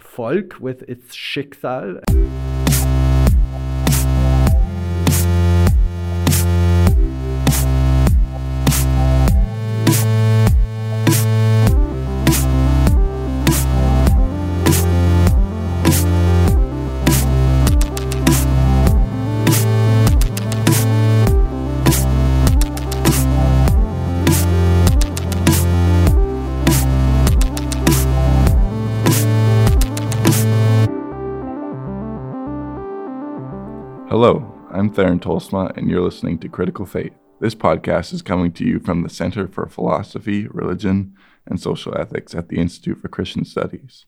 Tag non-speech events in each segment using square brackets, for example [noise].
Volk with its Schicksal. I'm Theron Tolsma, and you're listening to Critical Faith. This podcast is coming to you from the Center for Philosophy, Religion, and Social Ethics at the Institute for Christian Studies.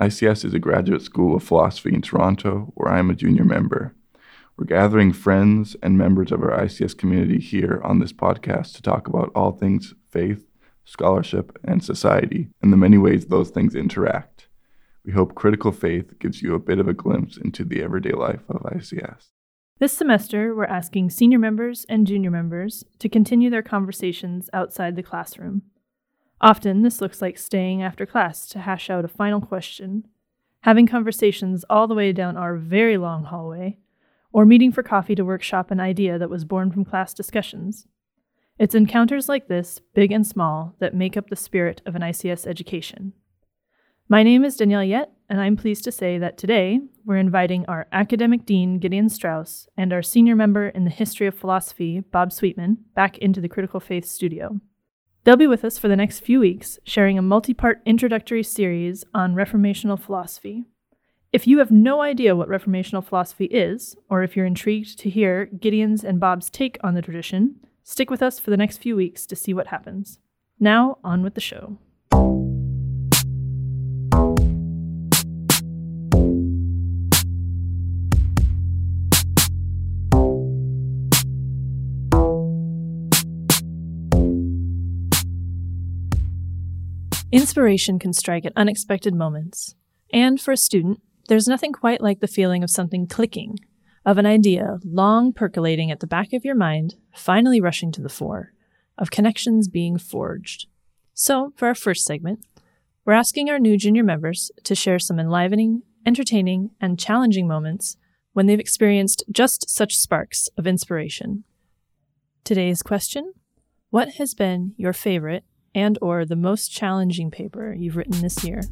ICS is a graduate school of philosophy in Toronto, where I am a junior member. We're gathering friends and members of our ICS community here on this podcast to talk about all things faith, scholarship, and society, and the many ways those things interact. We hope Critical Faith gives you a bit of a glimpse into the everyday life of ICS. This semester, we're asking senior members and junior members to continue their conversations outside the classroom. Often, this looks like staying after class to hash out a final question, having conversations all the way down our very long hallway, or meeting for coffee to workshop an idea that was born from class discussions. It's encounters like this, big and small, that make up the spirit of an ICS education. My name is Danielle Yet, and I'm pleased to say that today we're inviting our academic dean, Gideon Strauss, and our senior member in the history of philosophy, Bob Sweetman, back into the Critical Faith studio. They'll be with us for the next few weeks, sharing a multi part introductory series on Reformational philosophy. If you have no idea what Reformational philosophy is, or if you're intrigued to hear Gideon's and Bob's take on the tradition, stick with us for the next few weeks to see what happens. Now, on with the show. Inspiration can strike at unexpected moments. And for a student, there's nothing quite like the feeling of something clicking, of an idea long percolating at the back of your mind, finally rushing to the fore, of connections being forged. So, for our first segment, we're asking our new junior members to share some enlivening, entertaining, and challenging moments when they've experienced just such sparks of inspiration. Today's question What has been your favorite and or the most challenging paper you've written this year.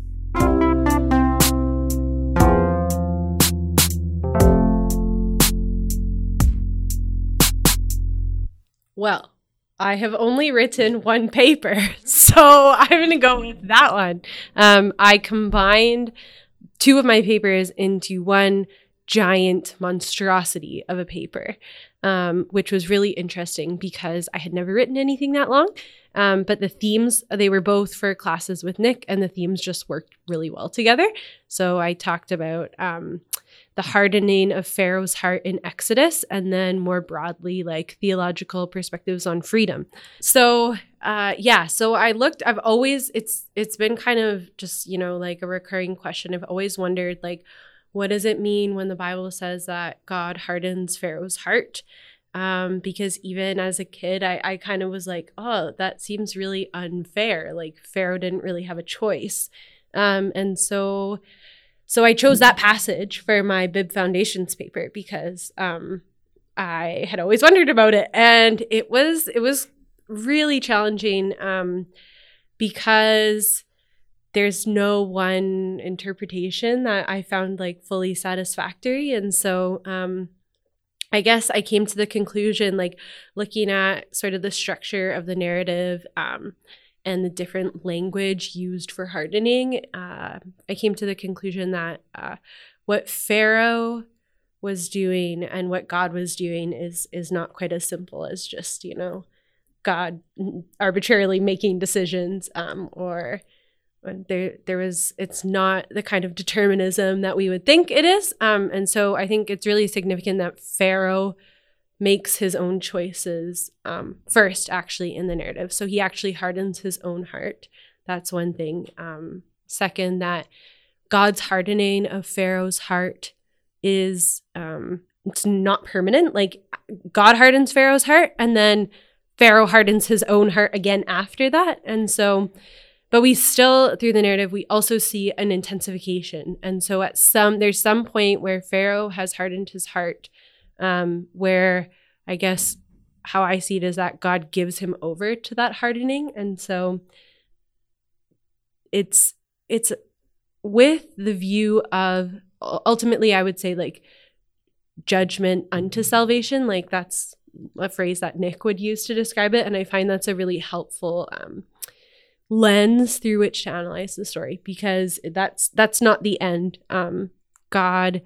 Well, I have only written one paper, [laughs] so I'm going to go with that one. Um, I combined two of my papers into one giant monstrosity of a paper, um, which was really interesting because I had never written anything that long. Um, but the themes, they were both for classes with Nick, and the themes just worked really well together. So I talked about um, the hardening of Pharaoh's heart in Exodus, and then more broadly, like theological perspectives on freedom. So, uh, yeah, so I looked. I've always it's it's been kind of just you know like a recurring question. I've always wondered like, what does it mean when the Bible says that God hardens Pharaoh's heart? um, because even as a kid, I, I kind of was like, oh, that seems really unfair. Like Pharaoh didn't really have a choice. Um, and so, so I chose that passage for my Bib Foundations paper because um, I had always wondered about it, and it was it was really challenging um, because there's no one interpretation that I found like fully satisfactory, and so um, I guess I came to the conclusion, like looking at sort of the structure of the narrative um, and the different language used for hardening, uh, I came to the conclusion that uh, what Pharaoh was doing and what God was doing is is not quite as simple as just you know God arbitrarily making decisions um, or there there was it's not the kind of determinism that we would think it is. Um, and so i think it's really significant that pharaoh makes his own choices um, first actually in the narrative. So he actually hardens his own heart. That's one thing. Um, second that god's hardening of pharaoh's heart is um, it's not permanent. Like god hardens pharaoh's heart and then pharaoh hardens his own heart again after that. And so but we still through the narrative we also see an intensification. And so at some there's some point where pharaoh has hardened his heart um, where i guess how i see it is that god gives him over to that hardening. And so it's it's with the view of ultimately i would say like judgment unto salvation like that's a phrase that nick would use to describe it. And i find that's a really helpful um, lens through which to analyze the story because that's that's not the end. Um, god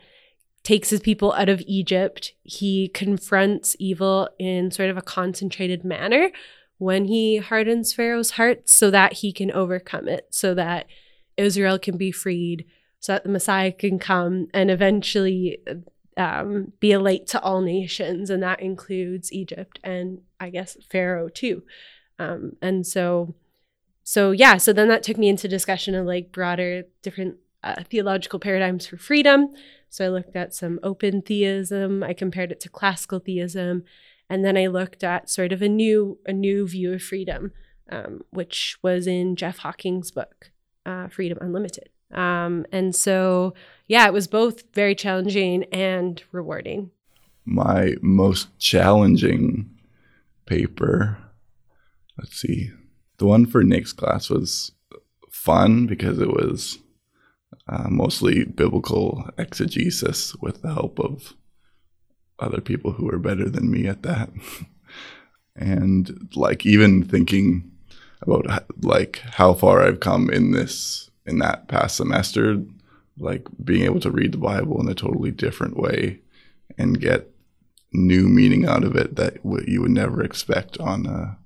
takes his people out of egypt. He confronts evil in sort of a concentrated manner when he hardens pharaoh's heart so that he can overcome it so that israel can be freed so that the messiah can come and eventually um, be a light to all nations. And that includes egypt and i guess pharaoh too. Um, and so so yeah so then that took me into discussion of like broader different uh, theological paradigms for freedom. So i looked at some open theism i compared it to classical theism and then i looked at sort of a new a new view of freedom um, which was in jeff hawking's book uh, freedom unlimited. Um, and so yeah it was both very challenging and rewarding. My most challenging paper let's see the one for Nick's class was fun because it was uh, mostly biblical exegesis with the help of other people who were better than me at that. [laughs] and like even thinking about like how far I've come in this in that past semester, like being able to read the Bible in a totally different way and get new meaning out of it that you would never expect on a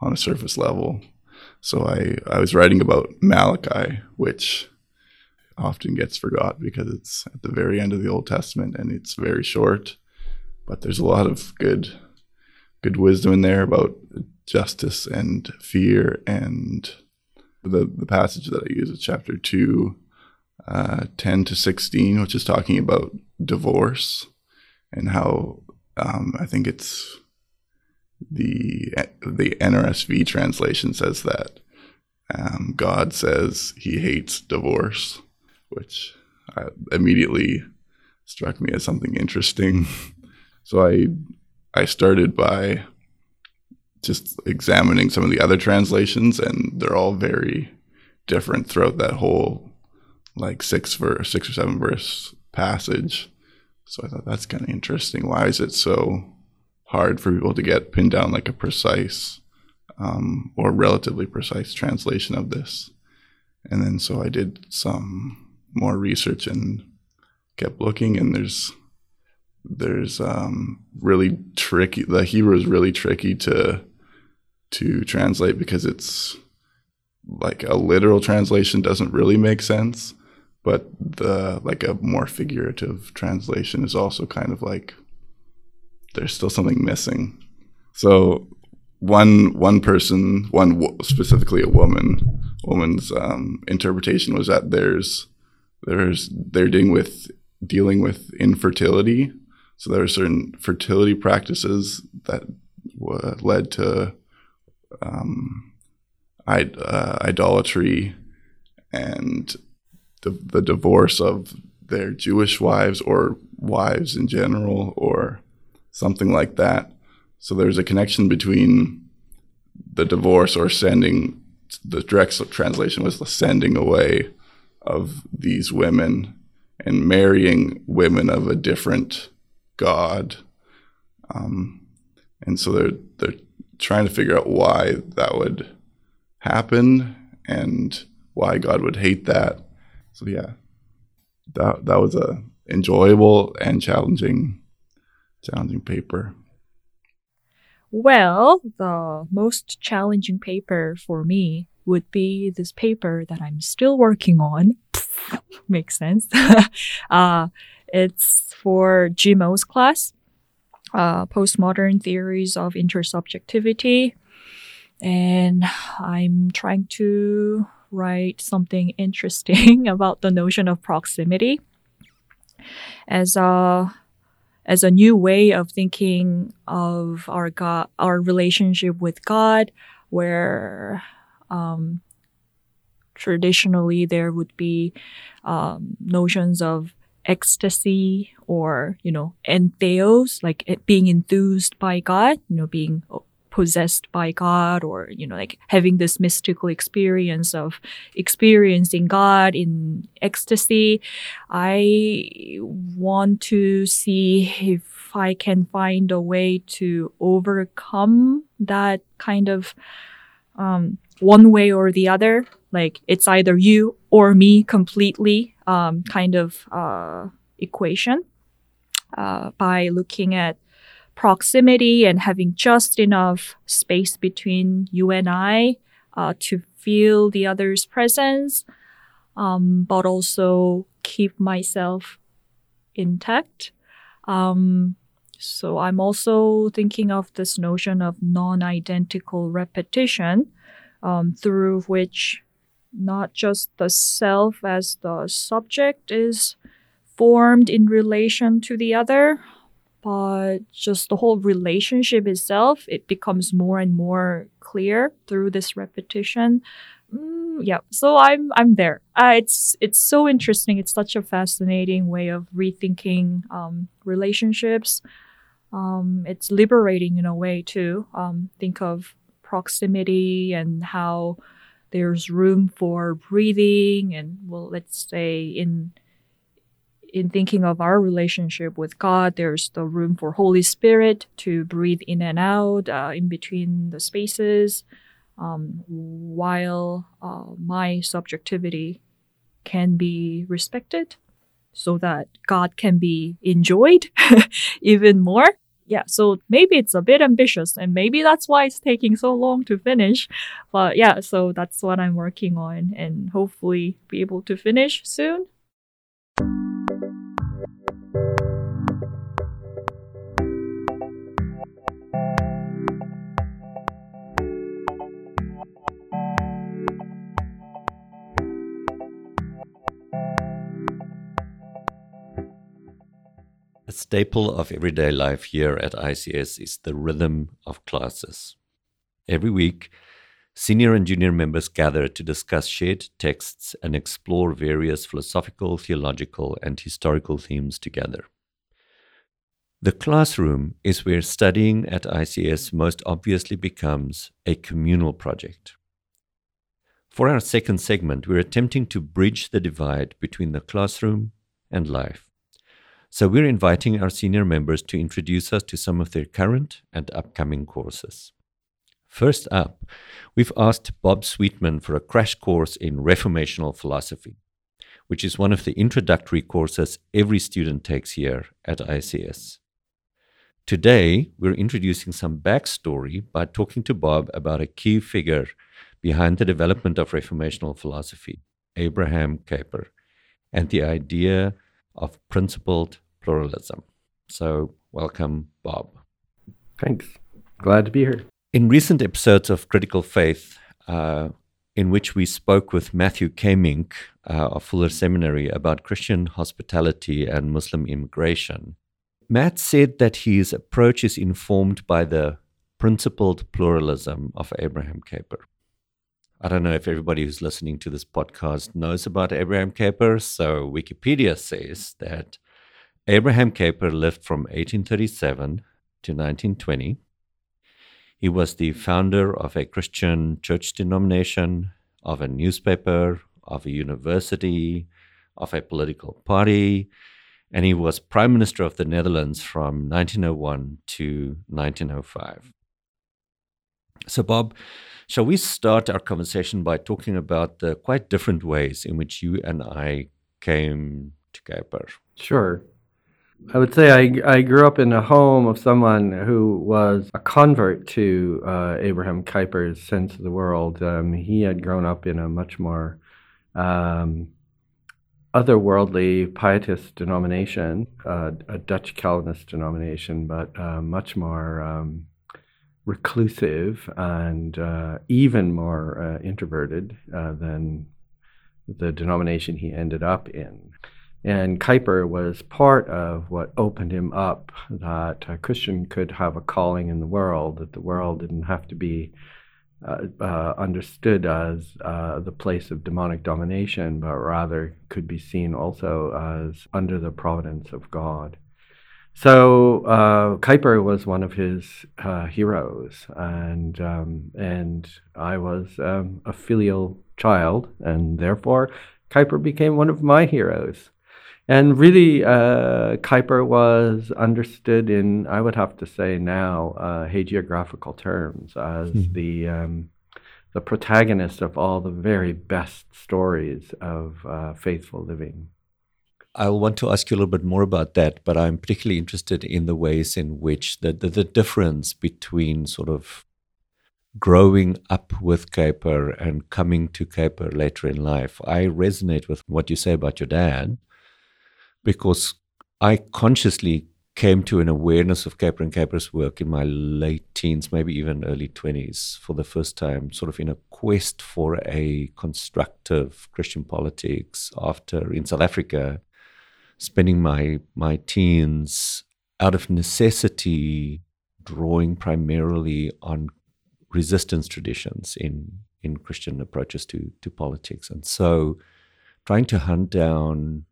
on a surface level so I, I was writing about Malachi, which often gets forgot because it's at the very end of the Old Testament and it's very short. But there's a lot of good good wisdom in there about justice and fear and the, the passage that I use is chapter 2, uh, 10 to 16, which is talking about divorce and how um, I think it's the the NRSV translation says that um, God says He hates divorce, which uh, immediately struck me as something interesting. [laughs] so I I started by just examining some of the other translations, and they're all very different throughout that whole like six verse, six or seven verse passage. So I thought that's kind of interesting. Why is it so hard for people to get pinned down like a precise um, or relatively precise translation of this. And then so I did some more research and kept looking, and there's there's um, really tricky. The Hebrew is really tricky to to translate because it's like a literal translation doesn't really make sense, but the like a more figurative translation is also kind of like there's still something missing. So one one person, one specifically a woman, woman's um, interpretation was that there's there's they're dealing with dealing with infertility. So there are certain fertility practices that w- led to um, I- uh, idolatry and the, the divorce of their Jewish wives or wives in general or something like that. So there's a connection between the divorce or sending, the direct translation was the sending away of these women and marrying women of a different God. Um, and so they're, they're trying to figure out why that would happen and why God would hate that. So yeah, that that was a enjoyable and challenging challenging paper. Well, the most challenging paper for me would be this paper that I'm still working on. [laughs] Makes sense. [laughs] uh, it's for GMO's class, uh, Postmodern Theories of Intersubjectivity. And I'm trying to write something interesting [laughs] about the notion of proximity. As a as a new way of thinking of our God, our relationship with God, where um, traditionally there would be um, notions of ecstasy or you know entheos like it being enthused by god you know being possessed by god or you know like having this mystical experience of experiencing god in ecstasy i want to see if i can find a way to overcome that kind of um, one way or the other. Like it's either you or me completely um, kind of uh, equation uh, by looking at proximity and having just enough space between you and I uh, to feel the other's presence, um, but also keep myself intact. Um, so I'm also thinking of this notion of non-identical repetition, um, through which not just the self as the subject is formed in relation to the other, but just the whole relationship itself, it becomes more and more clear through this repetition. Mm, yeah, so I'm I'm there. Uh, it's it's so interesting. It's such a fascinating way of rethinking um, relationships. Um, it's liberating in a way too. Um, think of proximity and how there's room for breathing and well let's say in in thinking of our relationship with god there's the room for holy spirit to breathe in and out uh, in between the spaces um, while uh, my subjectivity can be respected so that god can be enjoyed [laughs] even more yeah, so maybe it's a bit ambitious and maybe that's why it's taking so long to finish. But yeah, so that's what I'm working on and hopefully be able to finish soon. Staple of everyday life here at ICS is the rhythm of classes. Every week, senior and junior members gather to discuss shared texts and explore various philosophical, theological, and historical themes together. The classroom is where studying at ICS most obviously becomes a communal project. For our second segment, we're attempting to bridge the divide between the classroom and life. So we're inviting our senior members to introduce us to some of their current and upcoming courses. First up, we've asked Bob Sweetman for a crash course in Reformational philosophy, which is one of the introductory courses every student takes here at ICS. Today, we're introducing some backstory by talking to Bob about a key figure behind the development of Reformational philosophy, Abraham Kuyper, and the idea of principled pluralism. So, welcome, Bob. Thanks. Glad to be here. In recent episodes of Critical Faith, uh, in which we spoke with Matthew Kaemingk uh, of Fuller Seminary about Christian hospitality and Muslim immigration, Matt said that his approach is informed by the principled pluralism of Abraham Kuyper. I don't know if everybody who's listening to this podcast knows about Abraham Kuyper. So Wikipedia says that Abraham Kuyper lived from 1837 to 1920. He was the founder of a Christian church denomination, of a newspaper, of a university, of a political party, and he was Prime Minister of the Netherlands from 1901 to 1905. So, Bob, shall we start our conversation by talking about the quite different ways in which you and I came to Kuyper? Sure. I would say I, I grew up in a home of someone who was a convert to uh, Abraham Kuyper's sense of the world. Um, he had grown up in a much more um, otherworldly pietist denomination, uh, a Dutch Calvinist denomination, but uh, much more um, reclusive and uh, even more uh, introverted uh, than the denomination he ended up in. And Kuyper was part of what opened him up that a Christian could have a calling in the world, that the world didn't have to be uh, uh, understood as uh, the place of demonic domination, but rather could be seen also as under the providence of God. So uh, Kuyper was one of his uh, heroes, and um, and I was um, a filial child, and therefore Kuyper became one of my heroes. And really, uh, Kuyper was understood in, I would have to say now, uh, hagiographical terms as mm-hmm. the um, the protagonist of all the very best stories of uh, faithful living. I'll want to ask you a little bit more about that, but I'm particularly interested in the ways in which the, the, the difference between sort of growing up with Kuyper and coming to Kuyper later in life. I resonate with what you say about your dad because I consciously came to an awareness of Kuyper and Kuyper's work in my late teens, maybe even early 20s, for the first time, sort of in a quest for a constructive Christian politics after in South Africa spending my my teens out of necessity drawing primarily on resistance traditions in in Christian approaches to to politics, and so trying to hunt down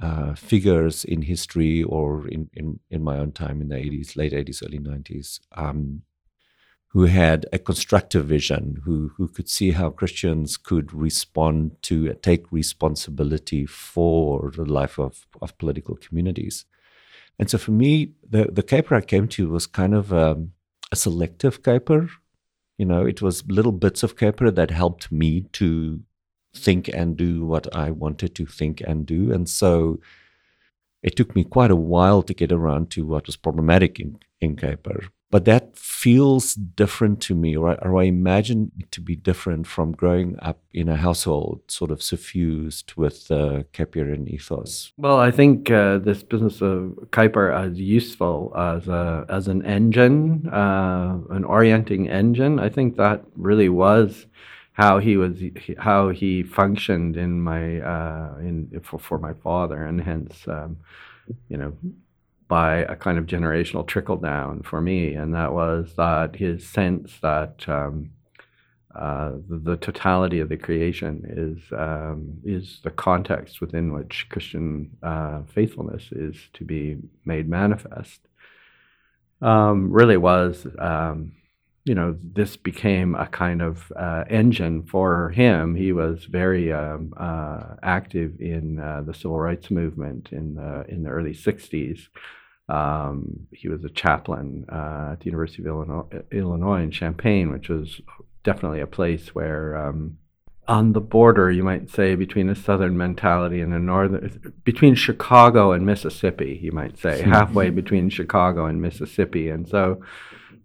uh, figures in history or in, in in my own time in the 80s, late 80s, early 90s, um, who had a constructive vision, who who could see how Christians could respond to take responsibility for the life of, of political communities. And so for me, the the Kuyper I came to was kind of um, a selective Kuyper. You know, it was little bits of Kuyper that helped me to think and do what I wanted to think and do. And so it took me quite a while to get around to what was problematic in, in Kuyper but that feels different to me, or or I imagine it to be different from growing up in a household sort of suffused with the uh, ethos. Well, I think uh, this business of Kuyper as useful as a as an engine, uh, an orienting engine. I think that really was how he was how he functioned in my uh, in for, for my father, and hence. Um, you know, by a kind of generational trickle down for me, and that was that his sense that um, uh, the, the, totality of the creation is um, is the context within which Christian uh, faithfulness is to be made manifest. Um, really was, um, you know, this became a kind of uh, engine for him. He was very um, uh, active in uh, the civil rights movement in the in the early '60s. Um, he was a chaplain uh, at the University of Illinois, Illinois, in Champaign, which was definitely a place where, um, on the border, you might say, between a southern mentality and a northern, between Chicago and Mississippi, you might say, halfway [laughs] between Chicago and Mississippi. And so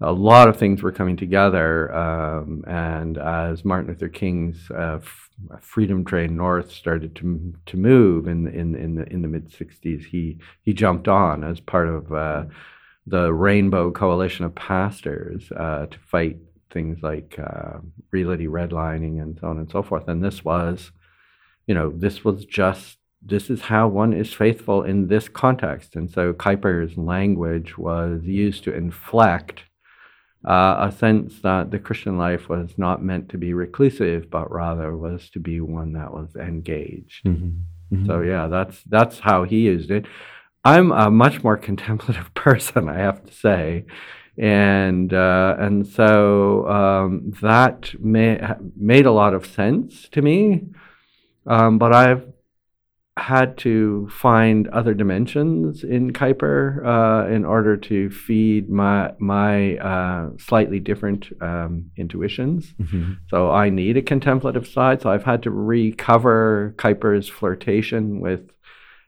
a lot of things were coming together. Um, and as Martin Luther King's uh, f- freedom train north started to to move in in in the in the mid '60s, he he jumped on as part of uh, the Rainbow Coalition of Pastors uh, to fight things like uh, realty redlining and so on and so forth. And this was, you know, this was just this is how one is faithful in this context. And so Kuyper's language was used to inflect uh, a sense that the Christian life was not meant to be reclusive, but rather was to be one that was engaged. Mm-hmm. Mm-hmm. So yeah, that's that's how he used it. I'm a much more [laughs] contemplative person, I have to say, and uh, and so um, that made a lot of sense to me. Um, but I've had to find other dimensions in Kuyper uh, in order to feed my my uh, slightly different um, intuitions. Mm-hmm. So I need a contemplative side. So I've had to recover Kuyper's flirtation with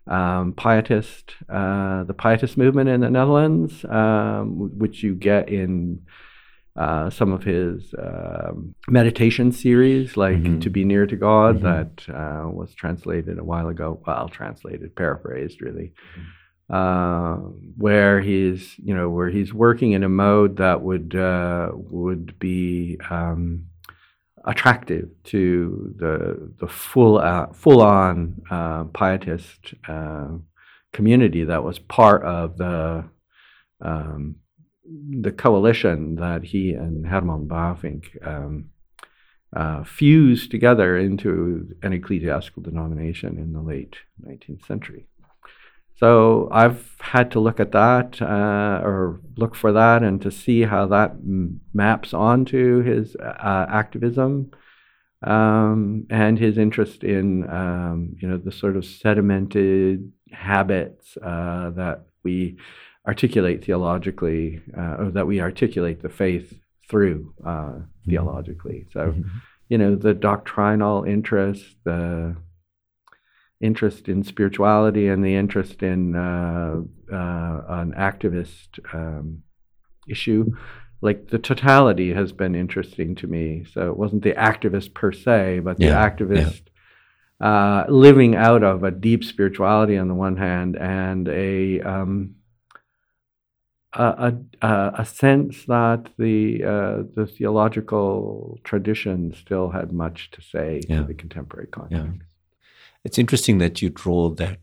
um, pietist, uh, the pietist movement in the Netherlands, um, which you get in uh, some of his uh, meditation series, like mm-hmm. To Be Near to God, mm-hmm. that uh, was translated a while ago. Well, translated, paraphrased, really. Mm-hmm. where he's, you know, where he's working in a mode that would uh, would be um, attractive to the the full uh, full on pietist community that was part of the um, the coalition that he and Herman Bavinck um, uh, fused together into an ecclesiastical denomination in the late 19th century. So I've had to look at that uh, or look for that and to see how that m- maps onto his uh, activism um, and his interest in um, you know the sort of sedimented habits uh, that we articulate theologically uh, or that we articulate the faith through uh, mm-hmm. theologically. So mm-hmm. you know the doctrinal interest, the interest in spirituality and the interest in uh, uh, an activist um, issue, like the totality has been interesting to me. So it wasn't the activist per se, but the yeah, activist yeah. uh, living out of a deep spirituality on the one hand and a um, a, a, a, sense that the uh, the theological tradition still had much to say yeah. to the contemporary context. It's interesting that you draw that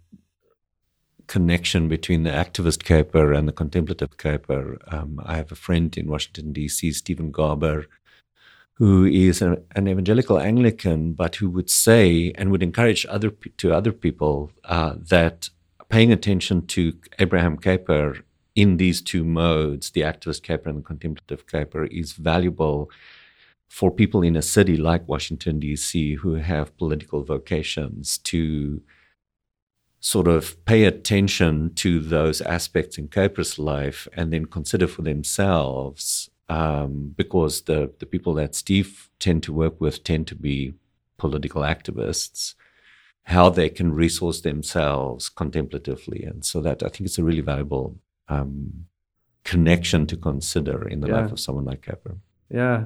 connection between the activist Kuyper and the contemplative Kuyper. Um, I have a friend in Washington, D.C., Stephen Garber, who is a, an evangelical Anglican, but who would say and would encourage other to other people uh, that paying attention to Abraham Kuyper in these two modes, the activist Kuyper and the contemplative Kuyper, is valuable for people in a city like Washington, D.C., who have political vocations to sort of pay attention to those aspects in Kuyper's life and then consider for themselves, um, because the, the people that Steve tend to work with tend to be political activists, how they can resource themselves contemplatively. And so that I think it's a really valuable um, connection to consider in the yeah. life of someone like Kuyper. Yeah.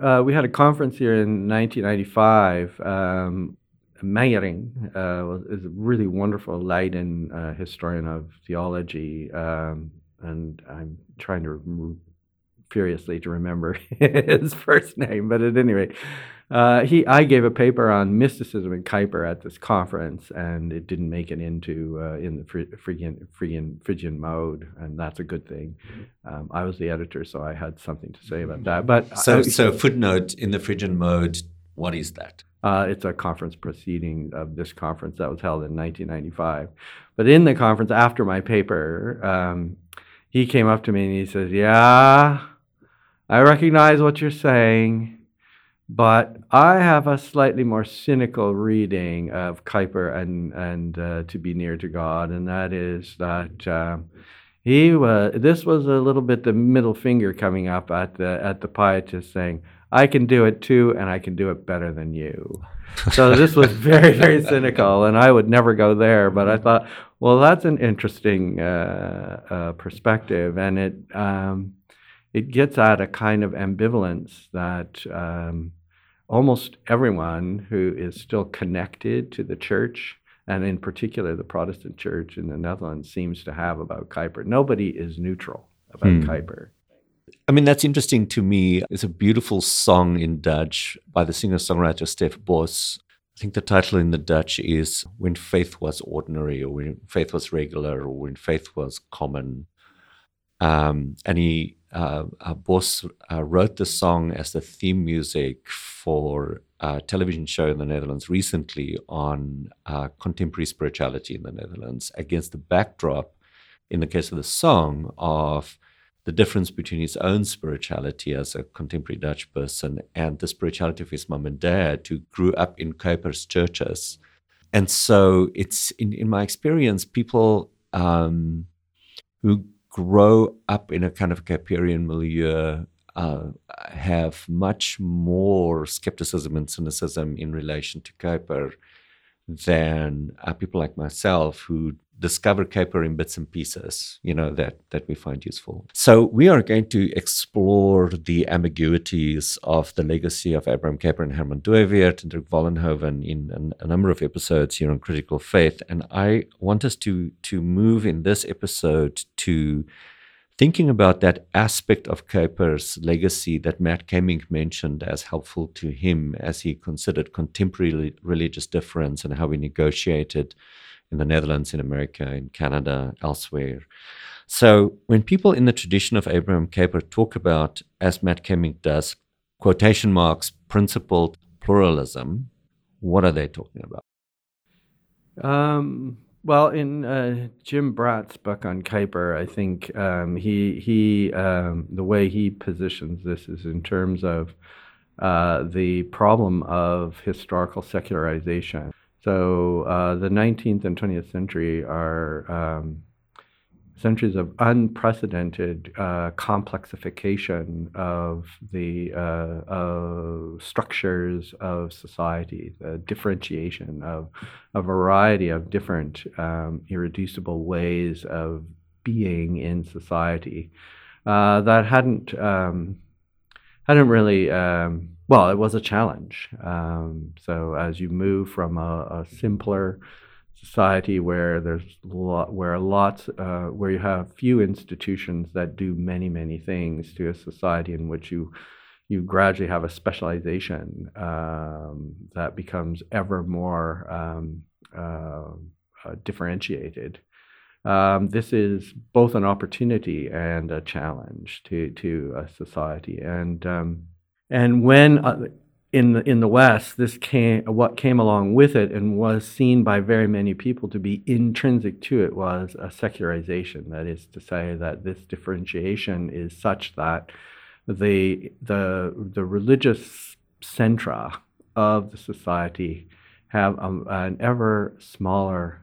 Uh, we had a conference here in 1995. Um, Meijering uh, is a really wonderful Leiden uh, historian of theology, um, and I'm trying to furiously to remember [laughs] his first name, but at any rate, uh, he I gave a paper on mysticism in Kuyper at this conference, and it didn't make it into uh, in the Phrygian, Phrygian, Phrygian mode, and that's a good thing. Um, I was the editor, so I had something to say about that. But so, I, so footnote in the Phrygian mode, what is that? Uh, it's a conference proceeding of this conference that was held in 1995. But in the conference after my paper, um, he came up to me and he says, "Yeah, I recognize what you're say." But I have a slightly more cynical reading of Kuyper and and uh, to be near to God, and that is that um, he was. This was a little bit the middle finger coming up at the at the pietist, saying, "I can do it too, and I can do it better than you." so [laughs] this was very very cynical, and I would never go there. But I thought, well, that's an interesting uh, uh, perspective, and it. Um, it gets at a kind of ambivalence that um, almost everyone who is still connected to the church, and in particular the Protestant church in the Netherlands, seems to have about Kuyper. Nobody is neutral about hmm. Kuyper. I mean, that's interesting to me. It's a beautiful song in Dutch by the singer songwriter Stef Bos. I think the title in the Dutch is When Faith Was Ordinary, or When Faith Was Regular, or When Faith Was Common. Um, and he uh, uh, uh, wrote the song as the theme music for a television show in the Netherlands recently on uh, contemporary spirituality in the Netherlands against the backdrop, in the case of the song, of the difference between his own spirituality as a contemporary Dutch person and the spirituality of his mom and dad, who grew up in Kuyper's churches. And so it's in, in my experience, people um, who grow up in a kind of Kuyperian milieu uh, have much more skepticism and cynicism in relation to Kuyper than uh, people like myself who discover Kuyper in bits and pieces, you know, that, that we find useful. So we are going to explore the ambiguities of the legacy of Abraham Kuyper and Herman Dooyeweerd and Dirk Vollenhoven in an, a number of episodes here on Critical Faith. And I want us to, to move in this episode to thinking about that aspect of Kuyper's legacy that Matt Kaemingk mentioned as helpful to him as he considered contemporary religious difference and how he negotiated in the Netherlands, in America, in Canada, elsewhere. So when people in the tradition of Abraham Kuyper talk about, as Matt Kaemingk does, quotation marks, principled pluralism, what are they talking about? Um, well, in uh, Jim Bratt's book on Kuyper, I think um, he he um, the way he positions this is in terms of uh, the problem of historical secularization. So uh, the 19th and 20th century are um, centuries of unprecedented uh, complexification of the uh, structures of society, the differentiation of a variety of different um, irreducible ways of being in society uh, that hadn't um, hadn't really um, well, it was a challenge. Um, so as you move from a, a simpler society where there's lot, where lots uh, where you have few institutions that do many many things to a society in which you you gradually have a specialization um, that becomes ever more um, uh, uh, differentiated. Um, this is both an opportunity and a challenge to to a society, and um, and when uh, in the in the West, this came what came along with it and was seen by very many people to be intrinsic to it was a secularization. That is to say that this differentiation is such that the the the religious centra of the society have a, an ever smaller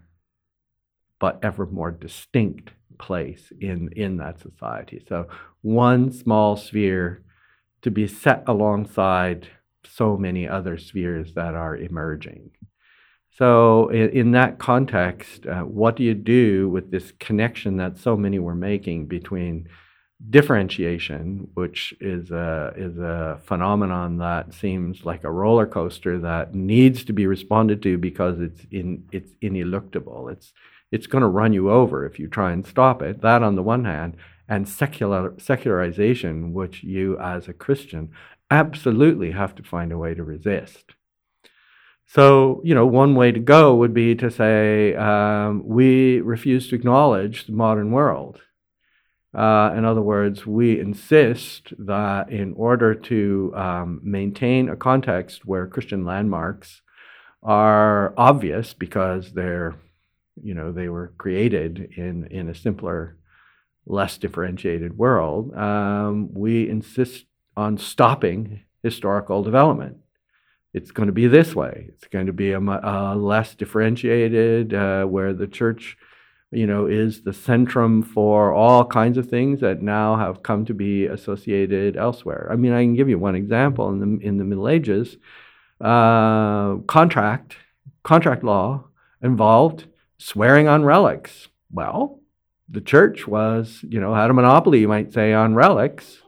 but ever more distinct place in in that society. So one small sphere to be set alongside so many other spheres that are emerging. So, in, in that context, uh, what do you do with this connection that so many were making between differentiation, which is a, is a phenomenon that seems like a roller coaster that needs to be responded to because it's, in, it's ineluctable? It's, it's going to run you over if you try and stop it. That, on the one hand, and secular, secularization, which you as a Christian absolutely have to find a way to resist. So, you know, one way to go would be to say um, we refuse to acknowledge the modern world. Uh, in other words, we insist that in order to um, maintain a context where Christian landmarks are obvious because they're, you know, they were created in, in a simpler, less differentiated world, um, we insist on stopping historical development. It's going to be this way. It's going to be a, a less differentiated, uh, where the church, you know, is the centrum for all kinds of things that now have come to be associated elsewhere. I mean, I can give you one example. In the in the Middle Ages, uh, contract contract law involved swearing on relics. Well, the church was, you know, had a monopoly, you might say, on relics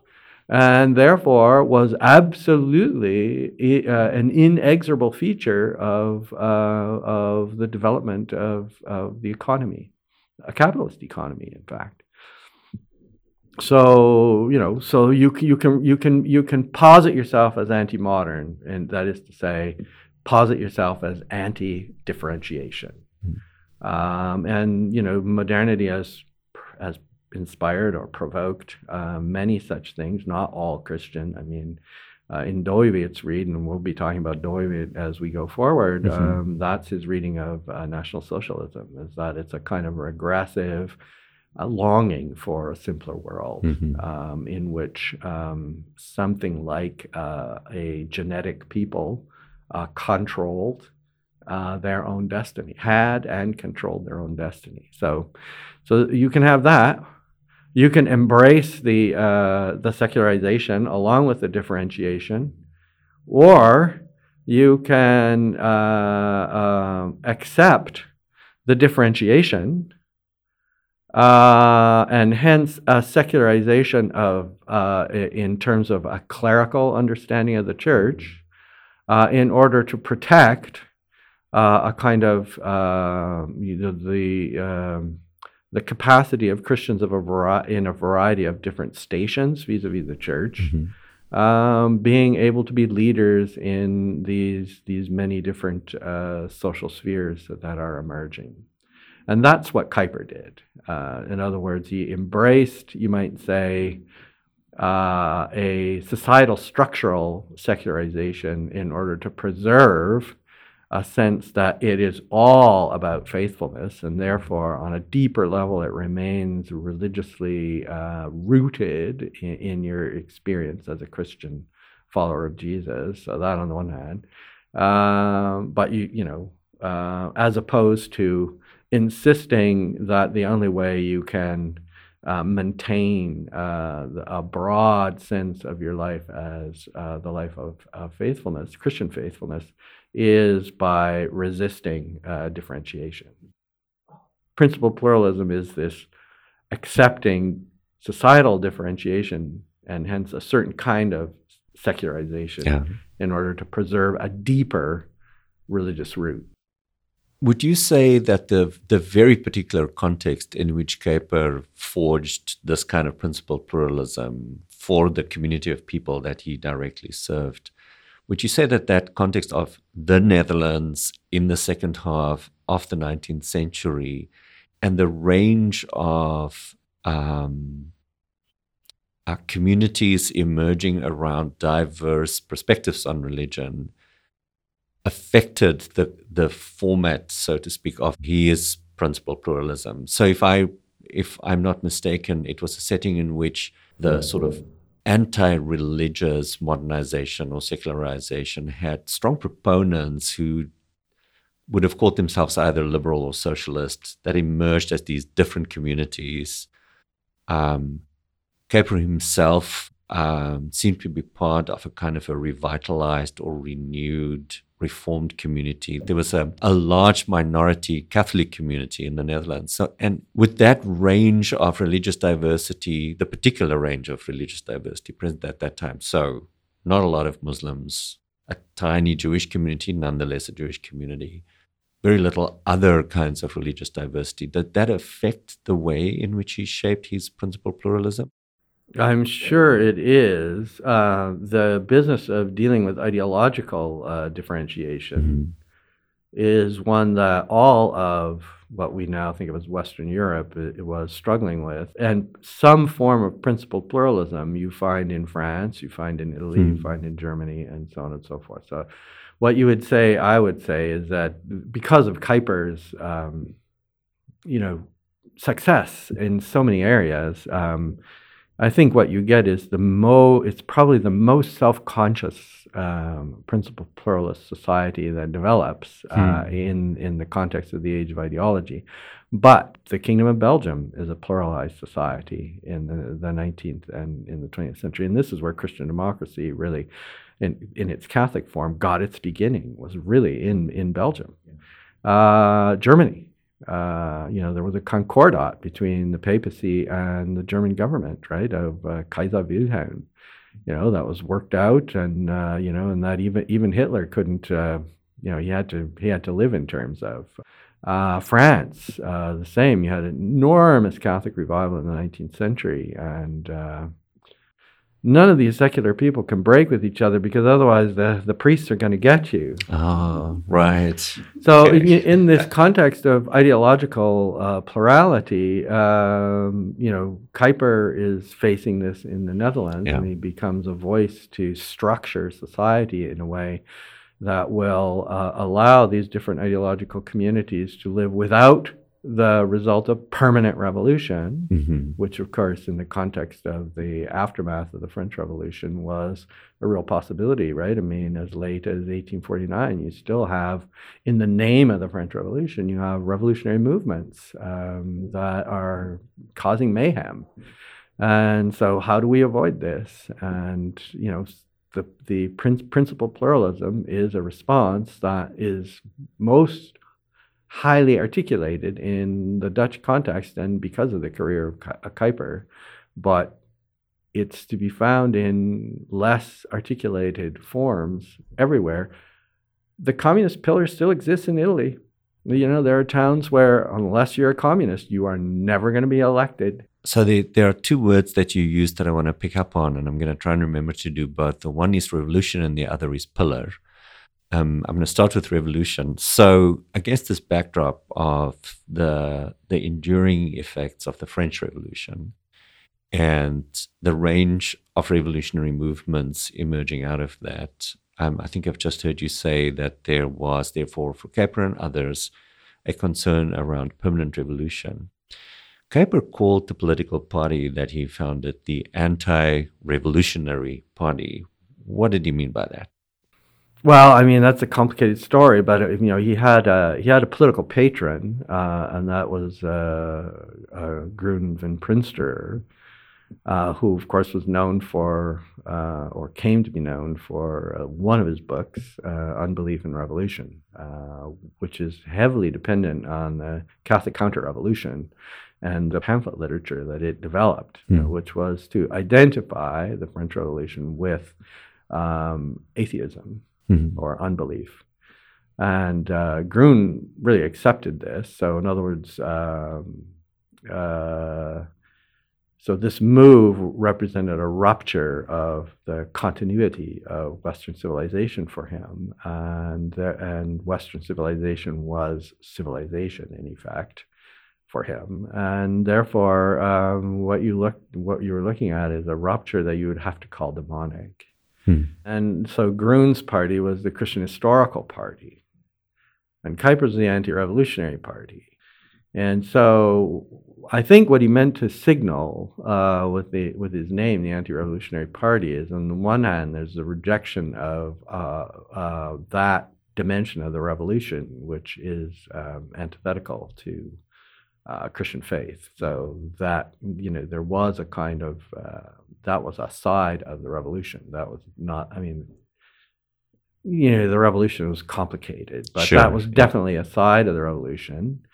and therefore was absolutely uh, an inexorable feature of, uh, of the development of, of the economy, a capitalist economy, in fact. So you know, so you you can you can you can posit yourself as anti-modern, and that is to say, posit yourself as anti-differentiation. Mm-hmm. Um, and you know, modernity has has inspired or provoked uh, many such things, not all Christian. I mean, uh, in Dooyeweerd's read, and we'll be talking about Dooyeweert as we go forward, mm-hmm. um, that's his reading of uh, National Socialism, is that it's a kind of regressive uh, longing for a simpler world mm-hmm. um, in which um, something like uh, a genetic people uh, controlled uh, their own destiny, had and controlled their own destiny. So, so you can have that, you can embrace the uh, the secularization along with the differentiation, or you can uh, uh, accept the differentiation uh, and hence a secularization of uh, in terms of a clerical understanding of the church uh, in order to protect a kind of you know, the um, the capacity of Christians of a vari- in a variety of different stations vis-a-vis the church, mm-hmm. um, being able to be leaders in these these many different uh, social spheres that, that are emerging. And that's what Kuyper did. Uh, in other words, he embraced, you might say, uh, a societal structural secularization in order to preserve a sense that it is all about faithfulness, and therefore, on a deeper level, it remains religiously uh, rooted in, in, your experience as a Christian follower of Jesus. So that, on the one hand, um, but you you know, uh, as opposed to insisting that the only way you can uh, maintain uh, a broad sense of your life as uh, the life of, of faithfulness, Christian faithfulness, is by resisting uh, differentiation. Principal pluralism is this accepting societal differentiation and hence a certain kind of secularization yeah. in order to preserve a deeper religious root. Would you say that the the very particular context in which Kuyper forged this kind of principal pluralism for the community of people that he directly served would you say that that context of the Netherlands in the second half of the 19th century and the range of um, uh, communities emerging around diverse perspectives on religion affected the the format, so to speak, of his principal pluralism. So if I if I'm not mistaken, it was a setting in which the sort of anti religious modernization or secularization had strong proponents who would have called themselves either liberal or socialist that emerged as these different communities. Um, Kuyper himself um, seemed to be part of a kind of a revitalized or renewed Reformed community. There was a, a large minority Catholic community in the Netherlands. So, and with that range of religious diversity, the particular range of religious diversity present at that time, so not a lot of Muslims, a tiny Jewish community, nonetheless a Jewish community, very little other kinds of religious diversity. Did that affect the way in which he shaped his principal pluralism? I'm sure it is. Uh, the business of dealing with ideological uh, differentiation mm-hmm. is one that all of what we now think of as Western Europe it, it was struggling with. And some form of principled pluralism you find in France, you find in Italy, mm-hmm. you find in Germany, and so on and so forth. So, what you would say, I would say, is that because of Kuyper's, um, you know, success in so many areas, um, I think what you get is the mo. It's probably the most self-conscious um, principle pluralist society that develops uh, hmm. in in the context of the age of ideology. But the Kingdom of Belgium is a pluralized society in the, the 19th and in the 20th century, and this is where Christian democracy really, in in its Catholic form, got its beginning. Was really in in Belgium. Uh, Germany uh, you know, there was a concordat between the papacy and the German government, right, of uh, Kaiser Wilhelm. You know, that was worked out, and uh, you know, and that even even Hitler couldn't. Uh, you know, he had to he had to live in terms of uh, France. The same. You had an enormous Catholic revival in the 19th century, and none of these secular people can break with each other because otherwise the, the priests are going to get you. Oh, right. So, okay. in, in, this [laughs] context of ideological uh, plurality, um, you know, Kuyper is facing this in the Netherlands yeah. and he becomes a voice to structure society in a way that will uh, allow these different ideological communities to live without the result of permanent revolution, mm-hmm. which, of course, in the context of the aftermath of the French Revolution, was a real possibility, right? I mean, as late as 1849, you still have, in the name of the French Revolution, you have revolutionary movements um, that are causing mayhem. And so, how do we avoid this? And, you know, the, the prin- principal pluralism is a response that is most highly articulated in the Dutch context and because of the career of uh, Kuyper, but it's to be found in less articulated forms everywhere. The communist pillar still exists in Italy. You know, there are towns where, unless you're a communist, you are never going to be elected. So the, there are two words that you use that I want to pick up on, and I'm going to try and remember to do both. The one is revolution, and the other is pillar. Um, I'm going to start with revolution. So, against this backdrop of the the enduring effects of the French Revolution and the range of revolutionary movements emerging out of that, um, I think I've just heard you say that there was, therefore, for Kuyper and others, a concern around permanent revolution. Kuyper called the political party that he founded the Anti-Revolutionary Party. What did he mean by that? Well, I mean that's a complicated story, but you know he had a he had a political patron, uh, and that was uh, uh, van Prinsterer, uh, who of course was known for uh, or came to be known for uh, one of his books, uh, Unbelief and Revolution, which is heavily dependent on the Catholic Counter-Revolution and the pamphlet literature that it developed, mm. which was to identify the French Revolution with um, atheism mm-hmm. or unbelief. And uh, Groen really accepted this. So, in other words, um, uh, so this move represented a rupture of the continuity of Western civilization for him, and and Western civilization was civilization in effect for him, and therefore, um, what you look what you were looking at is a rupture that you would have to call demonic. Hmm. And so Groen's party was the Christian Historical Party, and Kuyper's the Anti-Revolutionary Party. And so I think what he meant to signal uh, with the with his name, the Anti-Revolutionary Party, is on the one hand there's the rejection of uh, uh, that dimension of the revolution, which is um, antithetical to uh, Christian faith. So that you know there was a kind of uh, that was a side of the revolution. That was not. I mean, you know, the revolution was complicated, but sure. that was definitely a side of the revolution.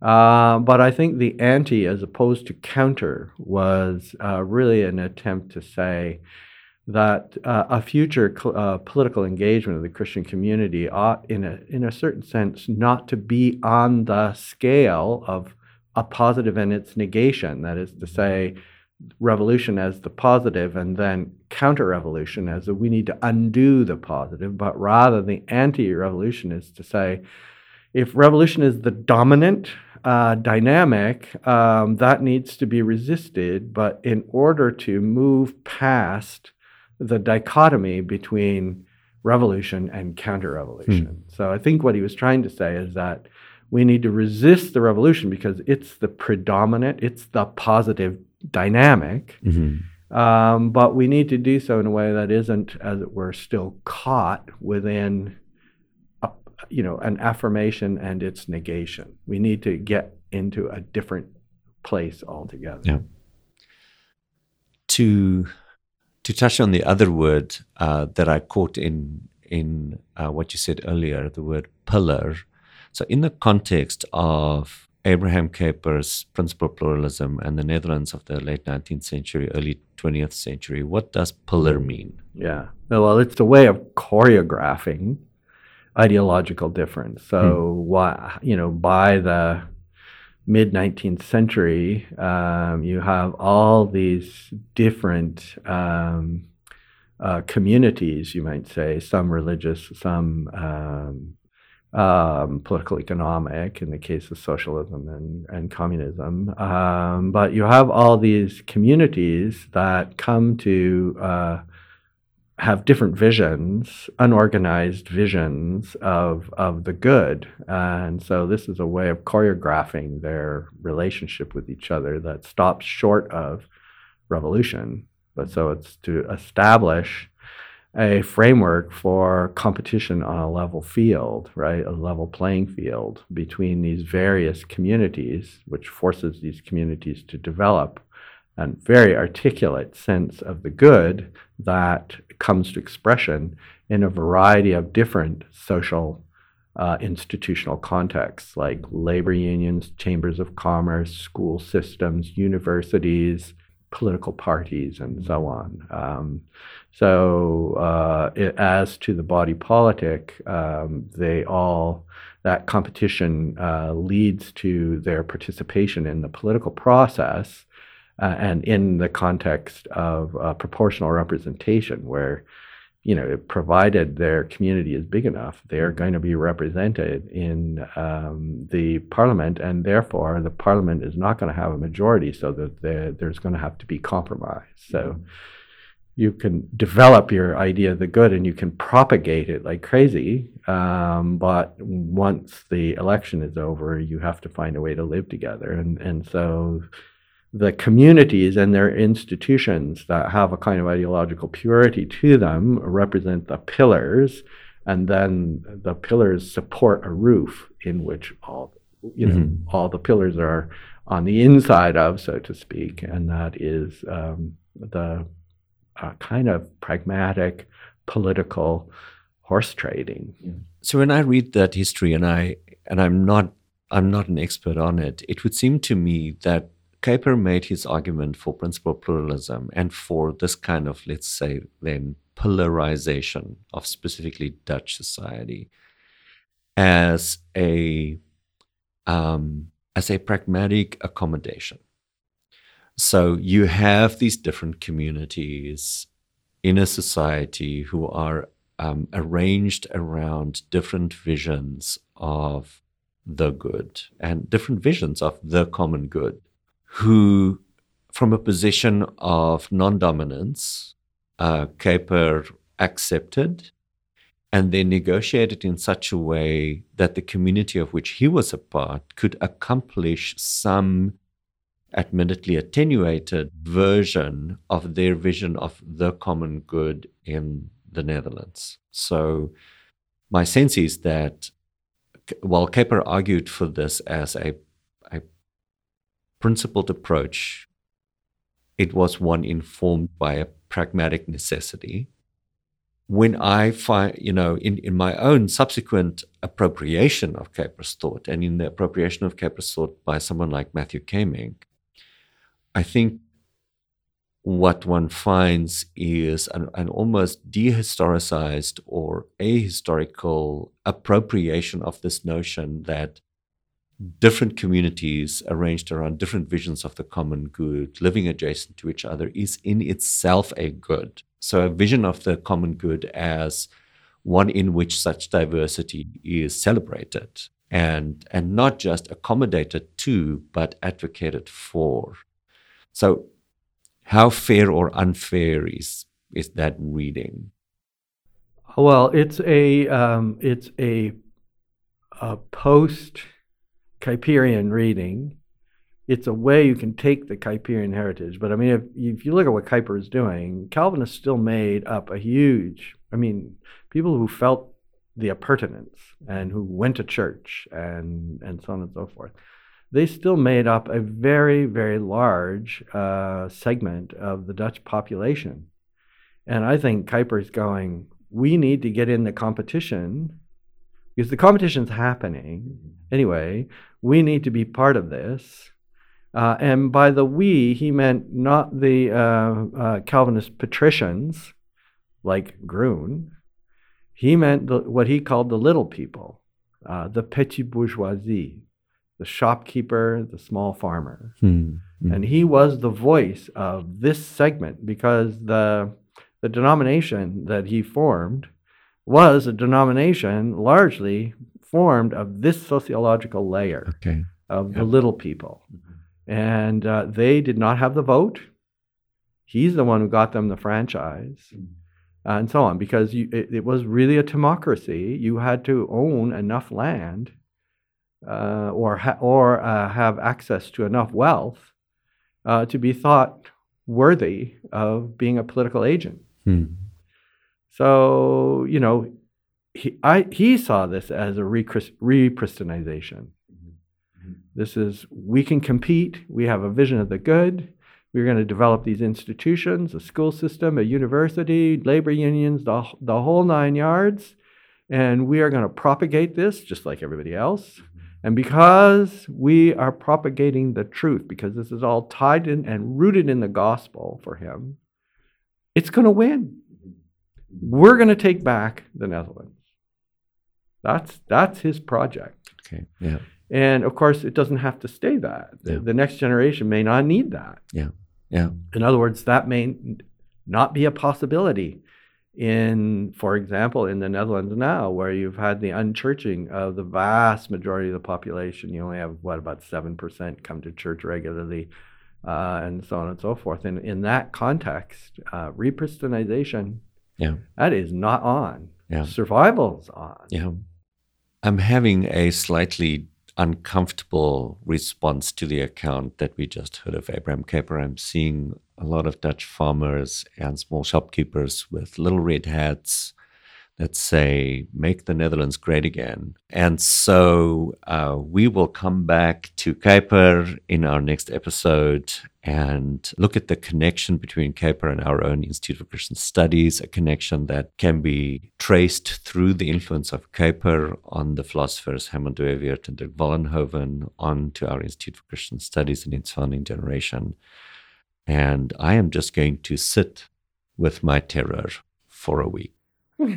Uh, but I think the anti, as opposed to counter, was uh, really an attempt to say that uh, a future cl- uh, political engagement of the Christian community ought, in a in a certain sense, not to be on the scale of a positive and its negation. That is to say, revolution as the positive and then counter revolution as we need to undo the positive, but rather the anti revolution is to say, if revolution is the dominant uh, dynamic, um, that needs to be resisted. But in order to move past the dichotomy between revolution and counter revolution. Hmm. So I think what he was trying to say is that we need to resist the revolution because it's the predominant, it's the positive dynamic. Mm-hmm. Um, but we need to do so in a way that isn't, as it were, still caught within, a, you know, an affirmation and its negation. We need to get into a different place altogether. Yeah. To to touch on the other word uh, that I caught in in uh, what you said earlier, the word pillar. So, in the context of Abraham Kuyper's Principle Pluralism and the Netherlands of the late 19th century, early 20th century. What does pillar mean? Yeah. Well, it's a way of choreographing ideological difference. So, hmm. why, you know, by the mid 19th century, um, you have all these different um, uh, communities, you might say, some religious, some um, um, political economic in the case of socialism and, and communism. Um, but you have all these communities that come to uh, have different visions, unorganized visions of, of the good. And so this is a way of choreographing their relationship with each other that stops short of revolution. But so it's to establish a framework for competition on a level field, right? A level playing field between these various communities, which forces these communities to develop a very articulate sense of the good that comes to expression in a variety of different social uh, institutional contexts like labor unions, chambers of commerce, school systems, universities, political parties, and so on. Um, so, uh, it, as to the body politic, um, they all that competition uh, leads to their participation in the political process, uh, and in the context of uh, proportional representation, where you know, provided their community is big enough, they're going to be represented in um, the parliament, and therefore the parliament is not going to have a majority, so that there, there's going to have to be compromise. So you can develop your idea of the good and you can propagate it like crazy, um, but once the election is over, you have to find a way to live together, and and so the communities and their institutions that have a kind of ideological purity to them represent the pillars, and then the pillars support a roof in which all you know Mhm. all the pillars are on the inside of, so to speak, and that is um, the uh, kind of pragmatic political horse trading. So when I read that history, and I and I'm not I'm not an expert on it, it would seem to me that Kuyper made his argument for principal pluralism and for this kind of, let's say, then pillarization of specifically Dutch society as a um, as a pragmatic accommodation. So you have these different communities in a society who are um, arranged around different visions of the good and different visions of the common good, who, from a position of non dominance, uh, accepted and then negotiated in such a way that the community of which he was a part could accomplish some admittedly attenuated version of their vision of the common good in the Netherlands. So, my sense is that while Kuyper argued for this as a principled approach, it was one informed by a pragmatic necessity. When I find, you know, in, in my own subsequent appropriation of Kuyper's thought and in the appropriation of Kuyper's thought by someone like Matthew Kaemingk, I think what one finds is an, an almost dehistoricized or ahistorical appropriation of this notion that different communities arranged around different visions of the common good, living adjacent to each other, is in itself a good. So, a vision of the common good as one in which such diversity is celebrated and, and not just accommodated to, but advocated for. So, how fair or unfair is is that reading? Well, it's a um, it's a, a post Kuyperian reading. It's a way you can take the Kuyperian heritage, but I mean, if, if you look at what Kuyper is doing, Calvinists still made up a huge. I mean, people who felt the appurtenance and who went to church and and so on and so forth they still made up a very, very large uh, segment of the Dutch population. And I think Kuyper's going, we need to get in the competition because the competition's happening anyway. We need to be part of this. Uh, and by the we, he meant not the uh, uh, Calvinist patricians like Groen. He meant the, what he called the little people, uh, the petit bourgeoisie the shopkeeper, the small farmer. Hmm. And he was the voice of this segment because the, the denomination that he formed was a denomination largely formed of this sociological layer Okay. of the little people. And uh, they did not have the vote. He's the one who got them the franchise. uh, and so on, because you, it, it was really a democracy. You had to own enough land uh, or ha- or uh, have access to enough wealth uh, to be thought worthy of being a political agent. Hmm. So you know, he I, he saw this as a rechrist- repristinization. Mm-hmm. Mm-hmm. This is we can compete. We have a vision of the good. We're going to develop these institutions, a school system, a university, labor unions, the, the whole nine yards. And we are going to propagate this just like everybody else. Mm-hmm. And because we are propagating the truth, because this is all tied in and rooted in the gospel for him, it's going to win. We're going to take back the Netherlands. That's, that's his project. Okay. Yeah. And of course, it doesn't have to stay that. The, Yeah. the next generation may not need that. Yeah. Yeah. In other words, that may not be a possibility in, for example, in the Netherlands now, where you've had the unchurching of the vast majority of the population. You only have, what, about 7% come to church regularly, uh, and so on and so forth. And in that context, uh, repristinization, Yeah. that is not on. Yeah. Survival's on. Yeah. I'm having a slightly uncomfortable response to the account that we just heard of Abraham Kuyper. I'm seeing a lot of Dutch farmers and small shopkeepers with little red hats that say, make the Netherlands great again. And so uh, we will come back to Kuyper in our next episode and look at the connection between Kuyper and our own Institute for Christian Studies, a connection that can be traced through the influence of Kuyper on the philosophers Herman Dooyeweerd and Dirk Vollenhoven, on to our Institute for Christian Studies and its founding generation. And I am just going to sit with my terror for a week. And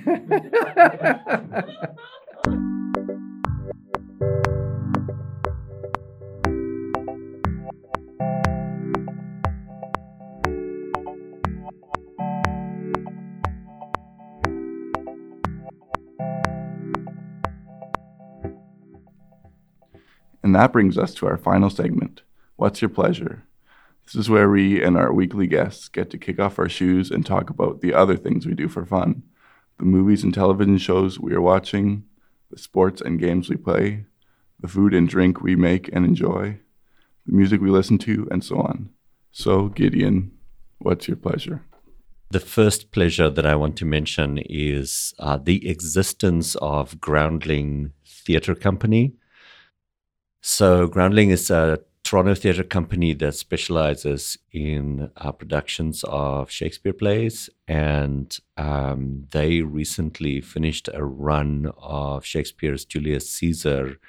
that brings us to our final segment What's Your Pleasure? This is where we and our weekly guests get to kick off our shoes and talk about the other things we do for fun the movies and television shows we are watching, the sports and games we play, the food and drink we make and enjoy, the music we listen to, and so on. So, Gideon, what's your pleasure? The first pleasure that I want to mention is uh, the existence of Groundling Theatre Company. So, Groundling is a Toronto theatre company that specializes in uh, productions of Shakespeare plays, and um, they recently finished a run of Shakespeare's Julius Caesar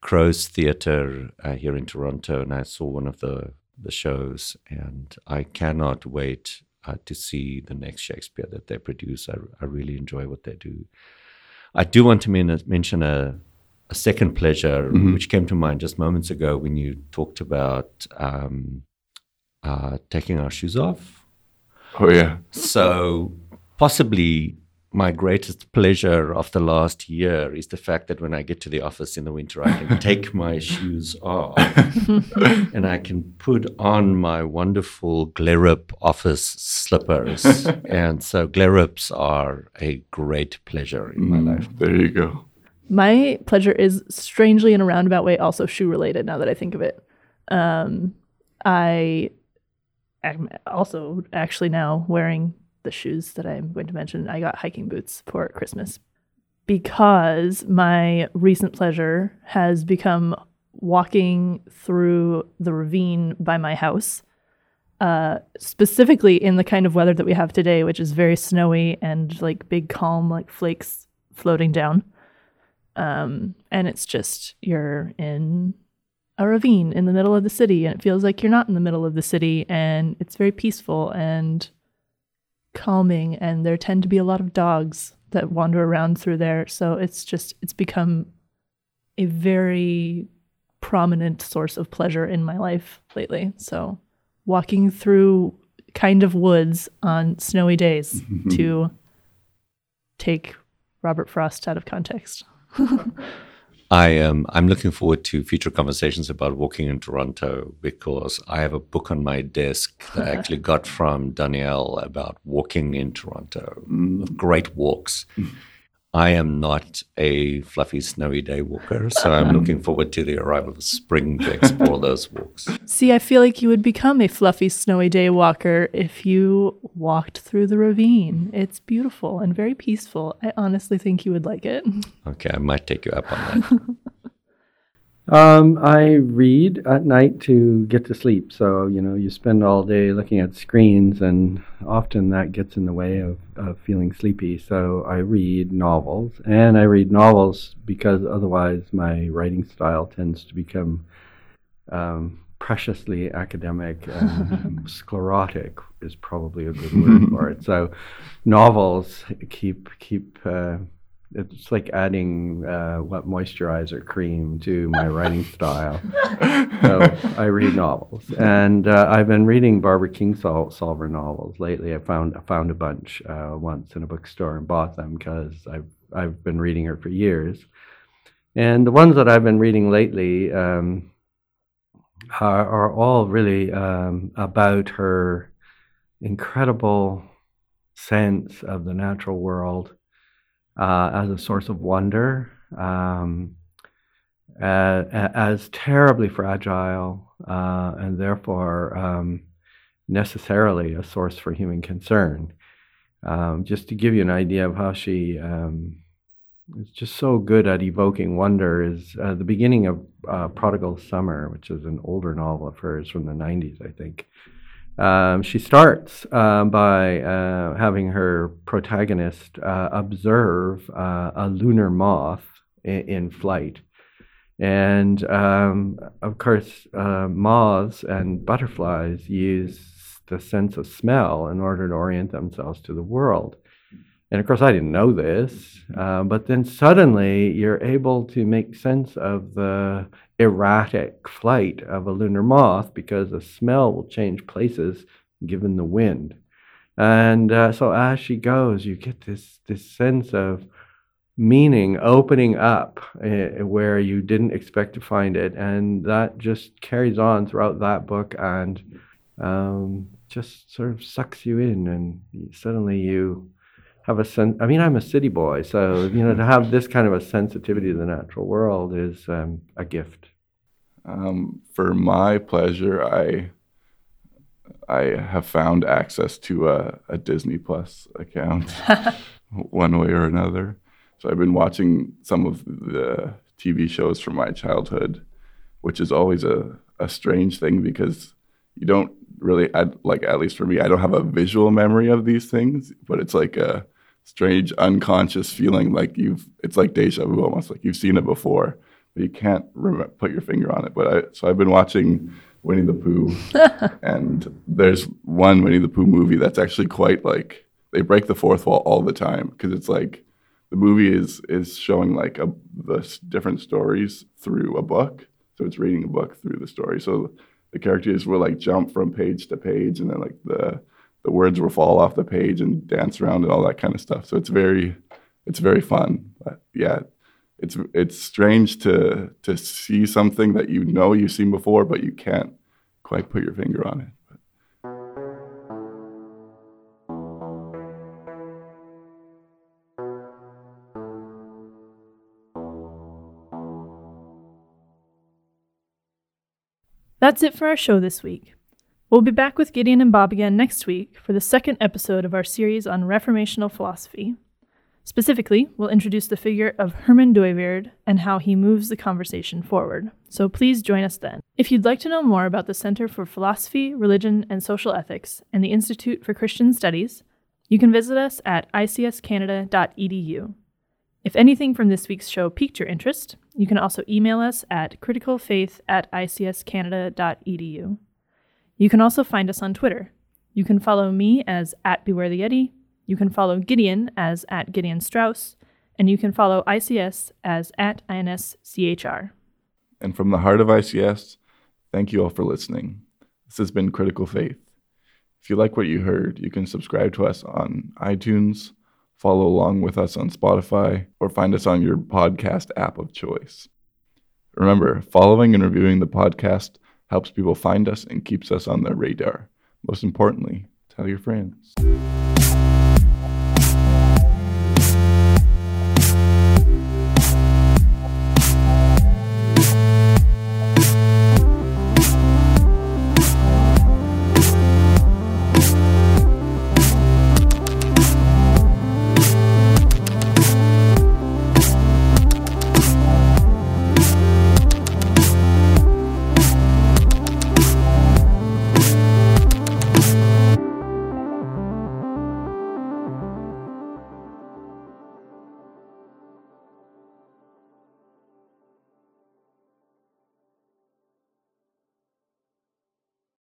Crow's Theatre uh, here in Toronto, and I saw one of the the shows, and I cannot wait uh, to see the next Shakespeare that they produce. I, I really enjoy what they do. I do want to men- mention a, a second pleasure, Mhm. which came to mind just moments ago when you talked about um, uh, taking our shoes off. Oh, yeah. So, possibly my greatest pleasure of the last year is the fact that when I get to the office in the winter, I can [laughs] take my shoes off [laughs] and I can put on my wonderful Glerup office slippers. [laughs] and so, Glerups are a great pleasure in my Mm, life. There you go. My pleasure is strangely in a roundabout way also shoe related now that I think of it. Um, I am also actually now wearing the shoes that I'm going to mention. I got hiking boots for Christmas because my recent pleasure has become walking through the ravine by my house. Uh, specifically in the kind of weather that we have today, which is very snowy and like big calm, like flakes floating down um, and it's just you're in a ravine in the middle of the city and it feels like you're not in the middle of the city and it's very peaceful and calming and there tend to be a lot of dogs that wander around through there so it's just it's become a very prominent source of pleasure in my life lately so walking through kind of woods on snowy days [laughs] to take Robert Frost out of context. [laughs] I am. I'm looking forward to future conversations about walking in Toronto because I have a book on my desk that I actually [laughs] got from Danielle about walking in Toronto. Mm. Great walks. I am not a fluffy, snowy day walker, so I'm [laughs] looking forward to the arrival of spring to explore those walks. See, I feel like you would become a fluffy, snowy day walker if you walked through the ravine. It's beautiful and very peaceful. I honestly think you would like it. Okay, I might take you up on that. [laughs] Um, I read at night to get to sleep. So, you know, you spend all day looking at screens, and often that gets in the way of, of feeling sleepy. So, I read novels, and I read novels because otherwise my writing style tends to become um, preciously academic [laughs] and sclerotic is probably a good word for it. [laughs] So, novels keep keep uh, it's like adding uh, what moisturizer cream to my writing [laughs] style. So I read novels, and uh, I've been reading Barbara Kingsolver novels lately. I found I found a bunch uh, once in a bookstore and bought them because I've I've been reading her for years. And the ones that I've been reading lately um, are, are, all really um, about her incredible sense of the natural world uh, as a source of wonder, um, uh, as terribly fragile, uh, and therefore um, necessarily a source for human concern. Um, just to give you an idea of how she um, is just so good at evoking wonder, is uh, the beginning of uh, Prodigal Summer, which is an older novel of hers from the 90s, I think. Um, she starts uh, by uh, having her protagonist uh, observe uh, a lunar moth in, in flight. And um, of course, uh, moths and butterflies use the sense of smell in order to orient themselves to the world. And of course, I didn't know this, uh, but then suddenly you're able to make sense of the erratic flight of a lunar moth because the smell will change places given the wind. And uh, so as she goes, you get this, this sense of meaning opening up uh, where you didn't expect to find it. And that just carries on throughout that book and um, just sort of sucks you in. And suddenly you have a sense. I mean, I'm a city boy, so you know, to have this kind of a sensitivity to the natural world is um, a gift. Um, for my pleasure, I I have found access to a, a Disney Plus account, [laughs] one way or another. So I've been watching some of the TV shows from my childhood, which is always a, a strange thing because you don't really like at least for me i don't have a visual memory of these things but it's like a strange unconscious feeling like you've it's like deja vu almost like you've seen it before but you can't rem- put your finger on it but i so i've been watching winnie the pooh [laughs] and there's one winnie the pooh movie that's actually quite like they break the fourth wall all the time because it's like the movie is is showing like a, the different stories through a book so it's reading a book through the story so the characters will like jump from page to page, and then like the the words will fall off the page and dance around and all that kind of stuff. So it's very it's very fun. But yeah, it's it's strange to to see something that you know you've seen before, but you can't quite put your finger on it. That's it for our show this week. We'll be back with Gideon and Bob again next week for the second episode of our series on Reformational philosophy. Specifically, we'll introduce the figure of Herman Dooyeweerd and how he moves the conversation forward. So please join us then. If you'd like to know more about the Center for Philosophy, Religion, and Social Ethics and the Institute for Christian Studies, you can visit us at icscanada.edu. If anything from this week's show piqued your interest, you can also email us at criticalfaith at icscanada.edu. You can also find us on Twitter. You can follow me as at Beware the Yeti, you can follow Gideon as at Gideon Strauss, and you can follow ICS as at INSCHR. And from the heart of ICS, thank you all for listening. This has been Critical Faith. If you like what you heard, you can subscribe to us on iTunes follow along with us on Spotify, or find us on your podcast app of choice. Remember, following and reviewing the podcast helps people find us and keeps us on their radar. Most importantly, tell your friends.